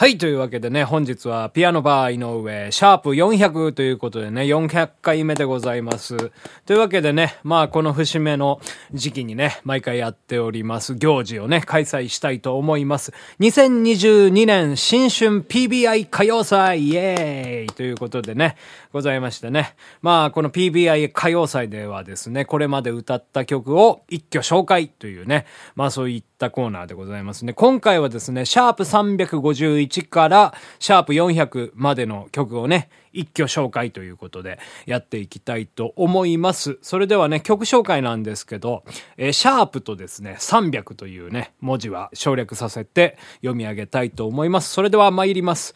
はい、というわけでね、本日はピアノバー井上、シャープ400ということでね、400回目でございます。というわけでね、まあこの節目の時期にね、毎回やっております行事をね、開催したいと思います。2022年新春 PBI 歌謡祭イエーイということでね、ございましてね。まあこの PBI 歌謡祭ではですね、これまで歌った曲を一挙紹介というね、まあそういったコーナーでございますね。今回はですね、シャープ351からシャープ400までの曲をね、一挙紹介ということでやっていきたいと思います。それではね、曲紹介なんですけど、えー、シャープとですね、300というね、文字は省略させて読み上げたいと思います。それでは参ります。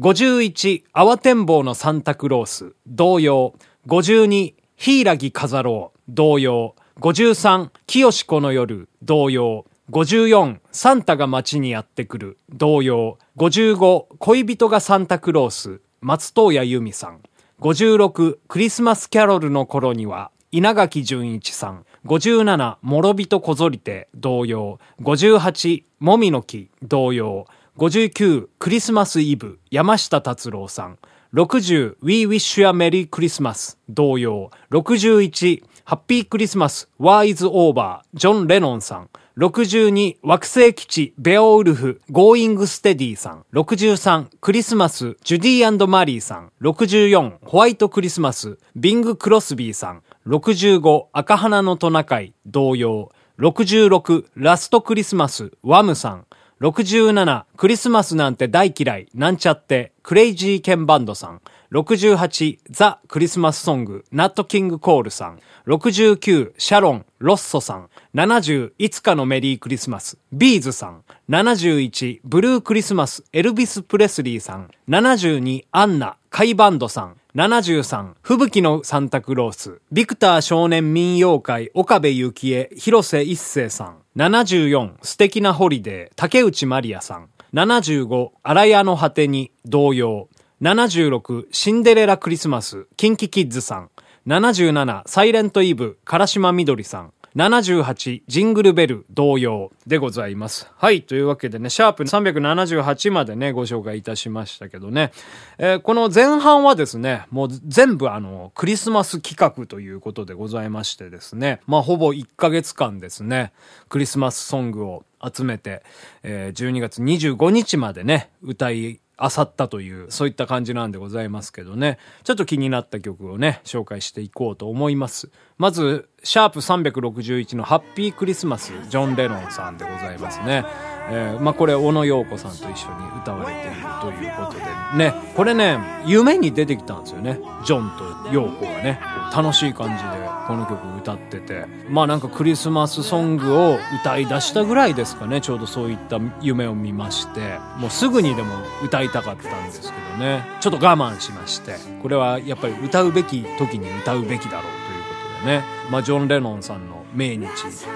51、慌てんぼうのサンタクロース、同様。52、ヒイラギ飾ろう、同様。53、清子の夜、同様。54、サンタが街にやってくる、同様。55、恋人がサンタクロース、松任谷由実さん。56、クリスマスキャロルの頃には、稲垣潤一さん。57、諸人こぞりて、童謡。58、もみの木、童謡。59、クリスマスイブ、山下達郎さん。60、We Wish You a Merry Christmas、童謡。61、 Happy Christmas、War Is Over、ジョン・レノンさん。62、惑星基地、ベオウルフ、ゴーイングステディさん。63、クリスマス、ジュディマリーさん。64、 White Christmas、ビング・クロスビーさん。65、赤鼻のトナカイ、童謡。66、 Last Christmas、ワムさん。67、クリスマスなんて大嫌い、なんちゃって、クレイジーケンバンドさん。68、 The Christmas Song、ナット・キング・コールさん。69、シャロン、ロッソさん。70、いつかのメリークリスマス、ビーズさん。71、 Blue Christmas、エルビス・プレスリーさん。72、アンナ、甲斐バンドさん。73、吹雪のサンタクロース、ビクター少年民謡会、岡部幸恵、広瀬一生さん。74、素敵なホリデー、竹内まりやさん。75、荒屋の果てに、同様。76、シンデレラクリスマス、キンキキッズさん。77、サイレントイブ、唐島みどりさん。78、ジングルベル同様でございます。はい。というわけでね、シャープ378までね、ご紹介いたしましたけどね。えー、この前半はですね、もう全部あの、クリスマス企画ということでございましてですね。まあ、ほぼ1ヶ月間ですね、クリスマスソングを集めて、えー、12月25日までね、歌い漁ったという、そういった感じなんでございますけどね。ちょっと気になった曲をね、紹介していこうと思います。まず、シャープ361のハッピークリスマス、ジョン・レノンさんでございますね。えー、まあ、これ、小野洋子さんと一緒に歌われているということで、ね、これね、夢に出てきたんですよね。ジョンと洋子がね、楽しい感じでこの曲歌ってて、まあなんかクリスマスソングを歌い出したぐらいですかね、ちょうどそういった夢を見まして、もうすぐにでも歌いたかったんですけどね、ちょっと我慢しまして、これはやっぱり歌うべき時に歌うべきだろうということでね、まあジョン・レノンさんの命日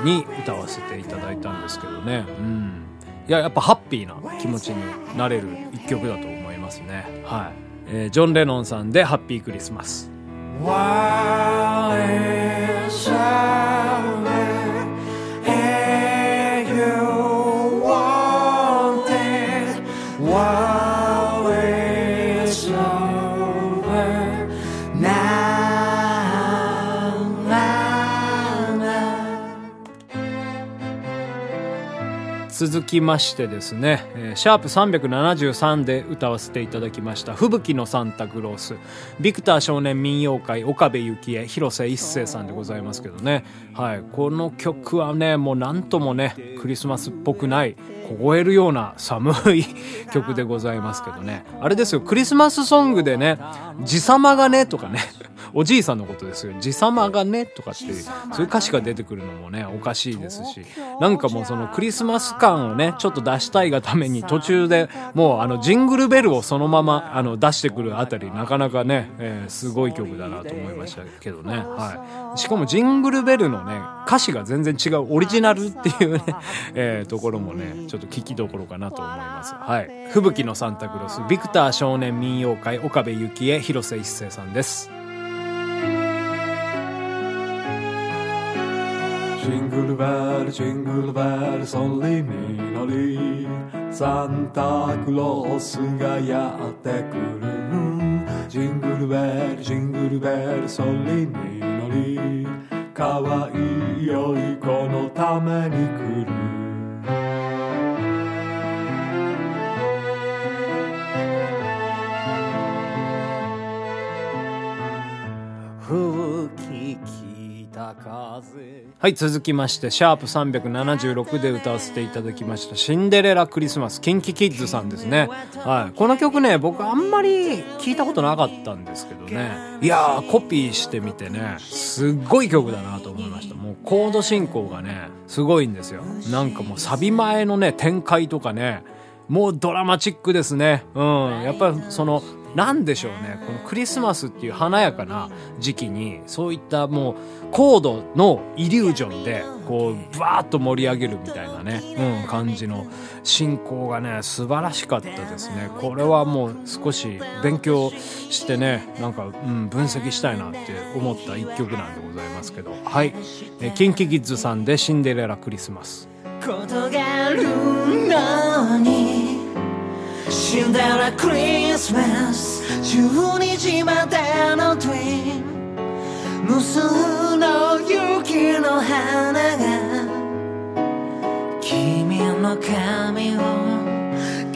に歌わせていただいたんですけどね、うん。いや、やっぱハッピーな気持ちになれる一曲だと思いますね。はい。えー、ジョン・レノンさんでハッピークリスマス。続きましてですね、えー、シャープ373で歌わせていただきました「吹雪のサンタクロース」ビクター少年民謡会岡部幸恵広瀬一生さんでございますけどね、はい、この曲はねもう何ともねクリスマスっぽくない凍えるような寒い 曲でございますけどねあれですよクリスマスソングでね「地様がね」とかね おじいさんのことですよ。じさまがね、とかっていう、そういう歌詞が出てくるのもね、おかしいですし、なんかもうそのクリスマス感をね、ちょっと出したいがために途中でもうあのジングルベルをそのままあの出してくるあたり、なかなかね、えー、すごい曲だなと思いましたけどね。はい。しかもジングルベルのね、歌詞が全然違うオリジナルっていうね、えー、ところもね、ちょっと聞きどころかなと思います。はい。吹雪のサンタクロス、ビクター少年民謡会、岡部幸恵、広瀬一生さんです。グルベルジングルベルソリミノリサンタクロースがやってくるジングルベルジングルベルソリミノリかわいい良い子のために来る吹ききた風はい、続きまして、シャープ376で歌わせていただきました、シンデレラクリスマス、キンキキッズさんですね。はい。この曲ね、僕あんまり聞いたことなかったんですけどね。いやー、コピーしてみてね、すっごい曲だなと思いました。もうコード進行がね、すごいんですよ。なんかもうサビ前のね、展開とかね、もうドラマチックですね。うん。やっぱりその、なんでしょうね。このクリスマスっていう華やかな時期に、そういったもう、コードのイリュージョンで、こう、バーッと盛り上げるみたいなね、うん、感じの進行がね、素晴らしかったですね。これはもう少し勉強してね、なんか、うん、分析したいなって思った一曲なんでございますけど。はい。え、キンキキッズさんでシンデレラクリスマス。ことがあるのに死んだらクリスマス。12時までのトゥイン無数の雪の花が君の髪を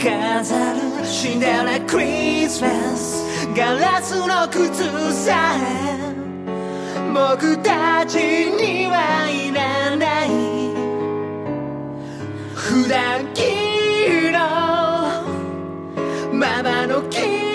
飾る。シンデレラクリスマスガラスの靴さえ僕たちにはいらない普段着のままの君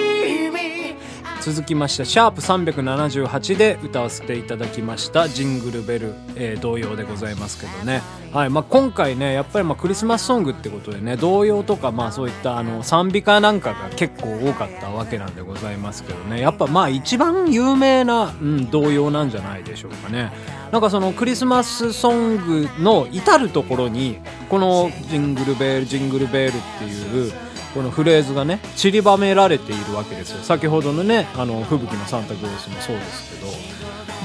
続きましてシャープ378で歌わせていただきましたジングルベル、えー、同様でございますけどね、はいまあ、今回ねやっぱりまクリスマスソングってことでね童謡とかまあそういったあの賛美歌なんかが結構多かったわけなんでございますけどね。やっぱまあ一番有名な、うん、童謡なんじゃないでしょうかね。なんかそのクリスマスソングの至る所にこのジングルベールジングルベールっていうこのフレーズがね散りばめられているわけですよ。先ほどのねあの吹雪のサンタクロースもそうですけど。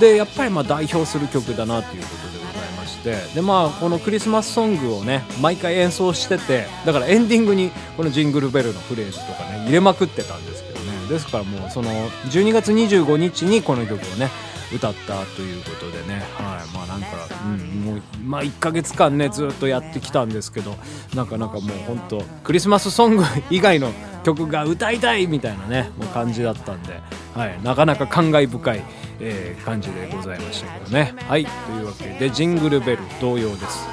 でやっぱりま代表する曲だなということでございまして。でまあこのクリスマスソングをね毎回演奏しててだからエンディングにこのジングルベルのフレーズとかね入れまくってたんですけどね。ですからもうその12月25日にこの曲をね歌ったということでね、はい、まあなんか、うん、もう、まあ1ヶ月間ね、ずっとやってきたんですけど、なかなかもう本当クリスマスソング以外の曲が歌いたいみたいなね、もう感じだったんで、はい、なかなか感慨深い、えー、感じでございましたけどね。はい、というわけで、ジングルベル同様です。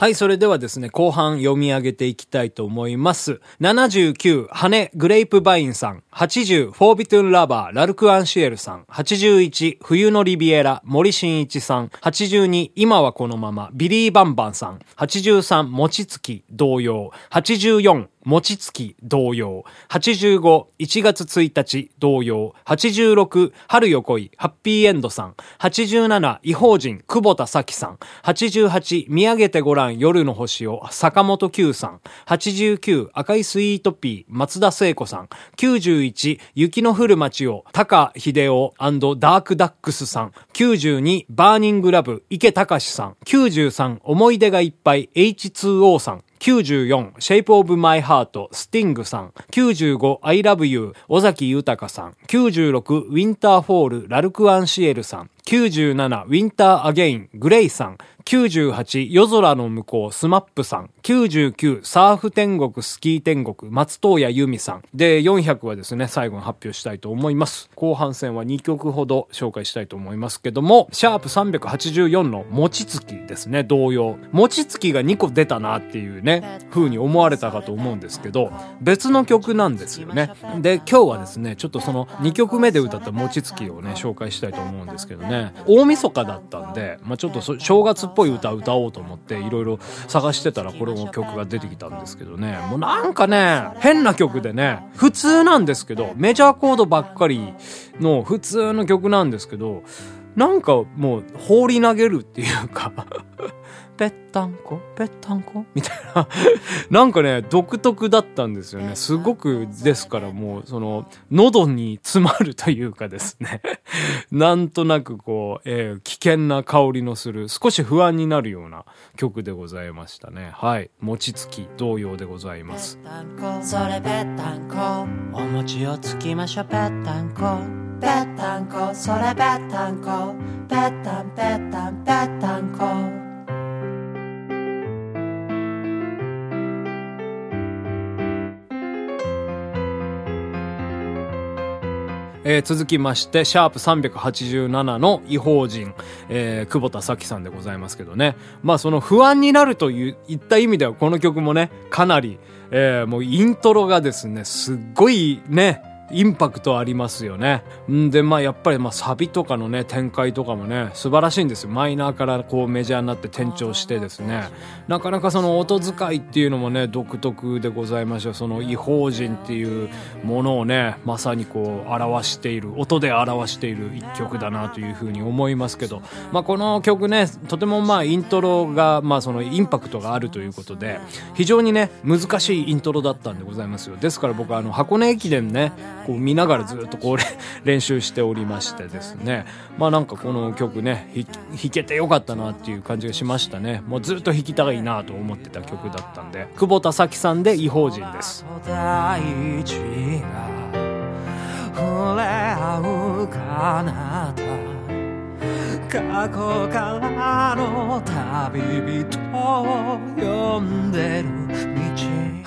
はい、それではですね、後半読み上げていきたいと思います。79、羽グレープバインさん。80、フォービトゥンラバー、ラルク・アンシエルさん。81、冬のリビエラ、森進一さん。82、今はこのまま、ビリー・バンバンさん。83、餅つき、同様。84、餅つき同様。85、1月1日同様。86、春よ来い、ハッピーエンドさん。87、異邦人、久保田早紀さん。88、見上げてごらん、夜の星を、坂本九さん。89、赤いスイートピー、松田聖子さん。91、雪の降る街を、高英男ダークダックスさん。92、 Burning Love、池隆さん。93、思い出がいっぱい、H2O さん。94、Shape of My Heart、スティングさん。95、I Love You、尾崎豊さん。96、 Winter Fall、ラルクアンシエルさん。97、 Winter Again、グレイさん。98、夜空の向こう、スマップさん。99、サーフ天国、スキー天国、松任谷由実さん。で、400はですね、最後に発表したいと思います。後半戦は2曲ほど紹介したいと思いますけども、シャープ384の餅つきですね、童謡。餅つきが2個出たなっていうね、風に思われたかと思うんですけど、別の曲なんですよね。で、今日はですね、ちょっとその2曲目で歌った餅つきをね、紹介したいと思うんですけどね、大晦日だったんで、まあちょっと正月っぽい歌歌おうと思っていろいろ探してたらこれの曲が出てきたんですけどね。もうなんかね変な曲でね普通なんですけどメジャーコードばっかりの普通の曲なんですけどなんかもう放り投げるっていうか。ぺったんこぺったんこ？みたいな なんかね、独特だったんですよね。すごくですからもう、その、喉に詰まるというかですね なんとなくこう、えー、危険な香りのする、少し不安になるような曲でございましたね。はい。餅つき同様でございます。ぺったんこ、それぺったんこ、お餅をつきましょう、ぺったんこ。ぺったんこ、それぺったんこ、ぺったんぺったんぺったんこ。えー、続きまして、シャープ387の違法人、えー、久保田咲さんでございますけどね。まあその不安になるといった意味ではこの曲もね、かなり、えー、もうイントロがですね、すっごいね、インパクトありますよね。んで、まあやっぱりまあサビとかのね、展開とかもね、素晴らしいんですよ。マイナーからこうメジャーになって転調してですね。なかなかその音使いっていうのもね、独特でございました。その違法人っていうものをね、まさにこう表している、音で表している一曲だなというふうに思いますけど、まあこの曲ね、とてもまあイントロが、まあそのインパクトがあるということで、非常にね、難しいイントロだったんでございますよ。ですから僕あの箱根駅伝ね、こう見ながらずっとこう練習しておりましてですね。まあなんかこの曲ね弾けてよかったなっていう感じがしましたね。もうずっと弾きたいなと思ってた曲だったんで久保田咲さんで「異邦人」です。過去からの旅人を呼んでる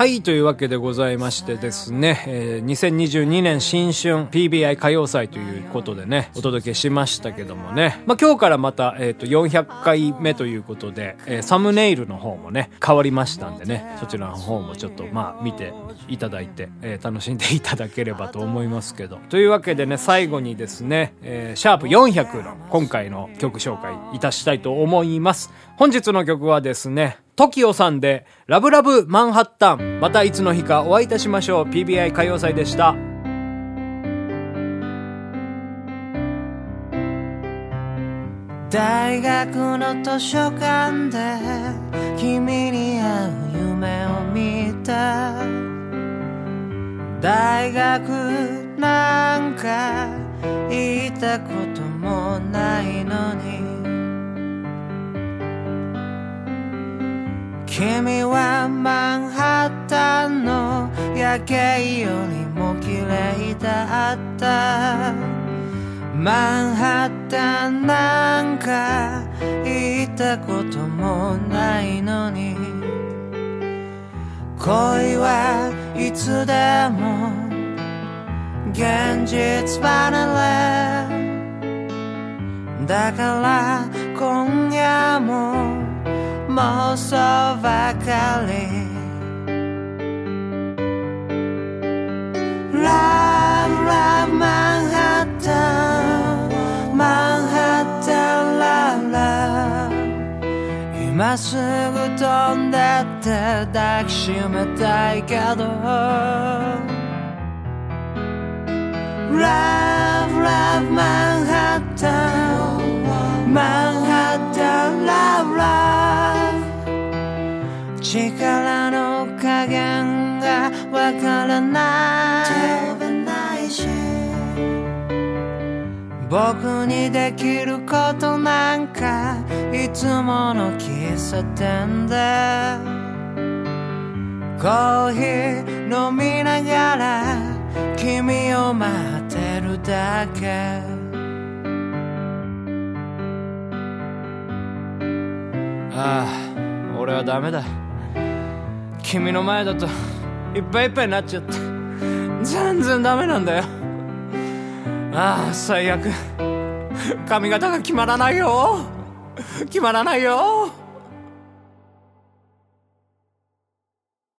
はい、というわけでございましてですね、えー、2022年新春 PBI 歌謡祭ということでね、お届けしましたけどもね、まあ、今日からまた、えっ、ー、と、400回目ということで、えー、サムネイルの方もね、変わりましたんでね、そちらの方もちょっと、まあ、見ていただいて、えー、楽しんでいただければと思いますけど。というわけでね、最後にですね、えー、シャープ400の今回の曲紹介いたしたいと思います。本日の曲はですね、TOKIO さんで、ラブラブマンハッタン。またいつの日かお会いいたしましょう。PBI 歌謡祭でした。大学の図書館で君に会う夢を見た大学なんか行ったこともない君はマンハッタンの夜景よりも綺麗だった。マンハッタンなんか行ったこともないのに。恋はいつでも現実離れ。だから 妄想ばかり Love, love, Manhattan Manhattan, love, love 今すぐ飛んでって抱きしめたいけど Love, love, Manhattan Manhattan, love, love 力の加減がわからない。僕にできることなんかいつもの喫茶店で。コーヒー飲みながら君を待ってるだけ。ああ俺はダメだ。君の前だといっぱいいっぱいになっちゃって全然ダメなんだよ。ああ最悪。髪型が決まらないよ。決まらないよ。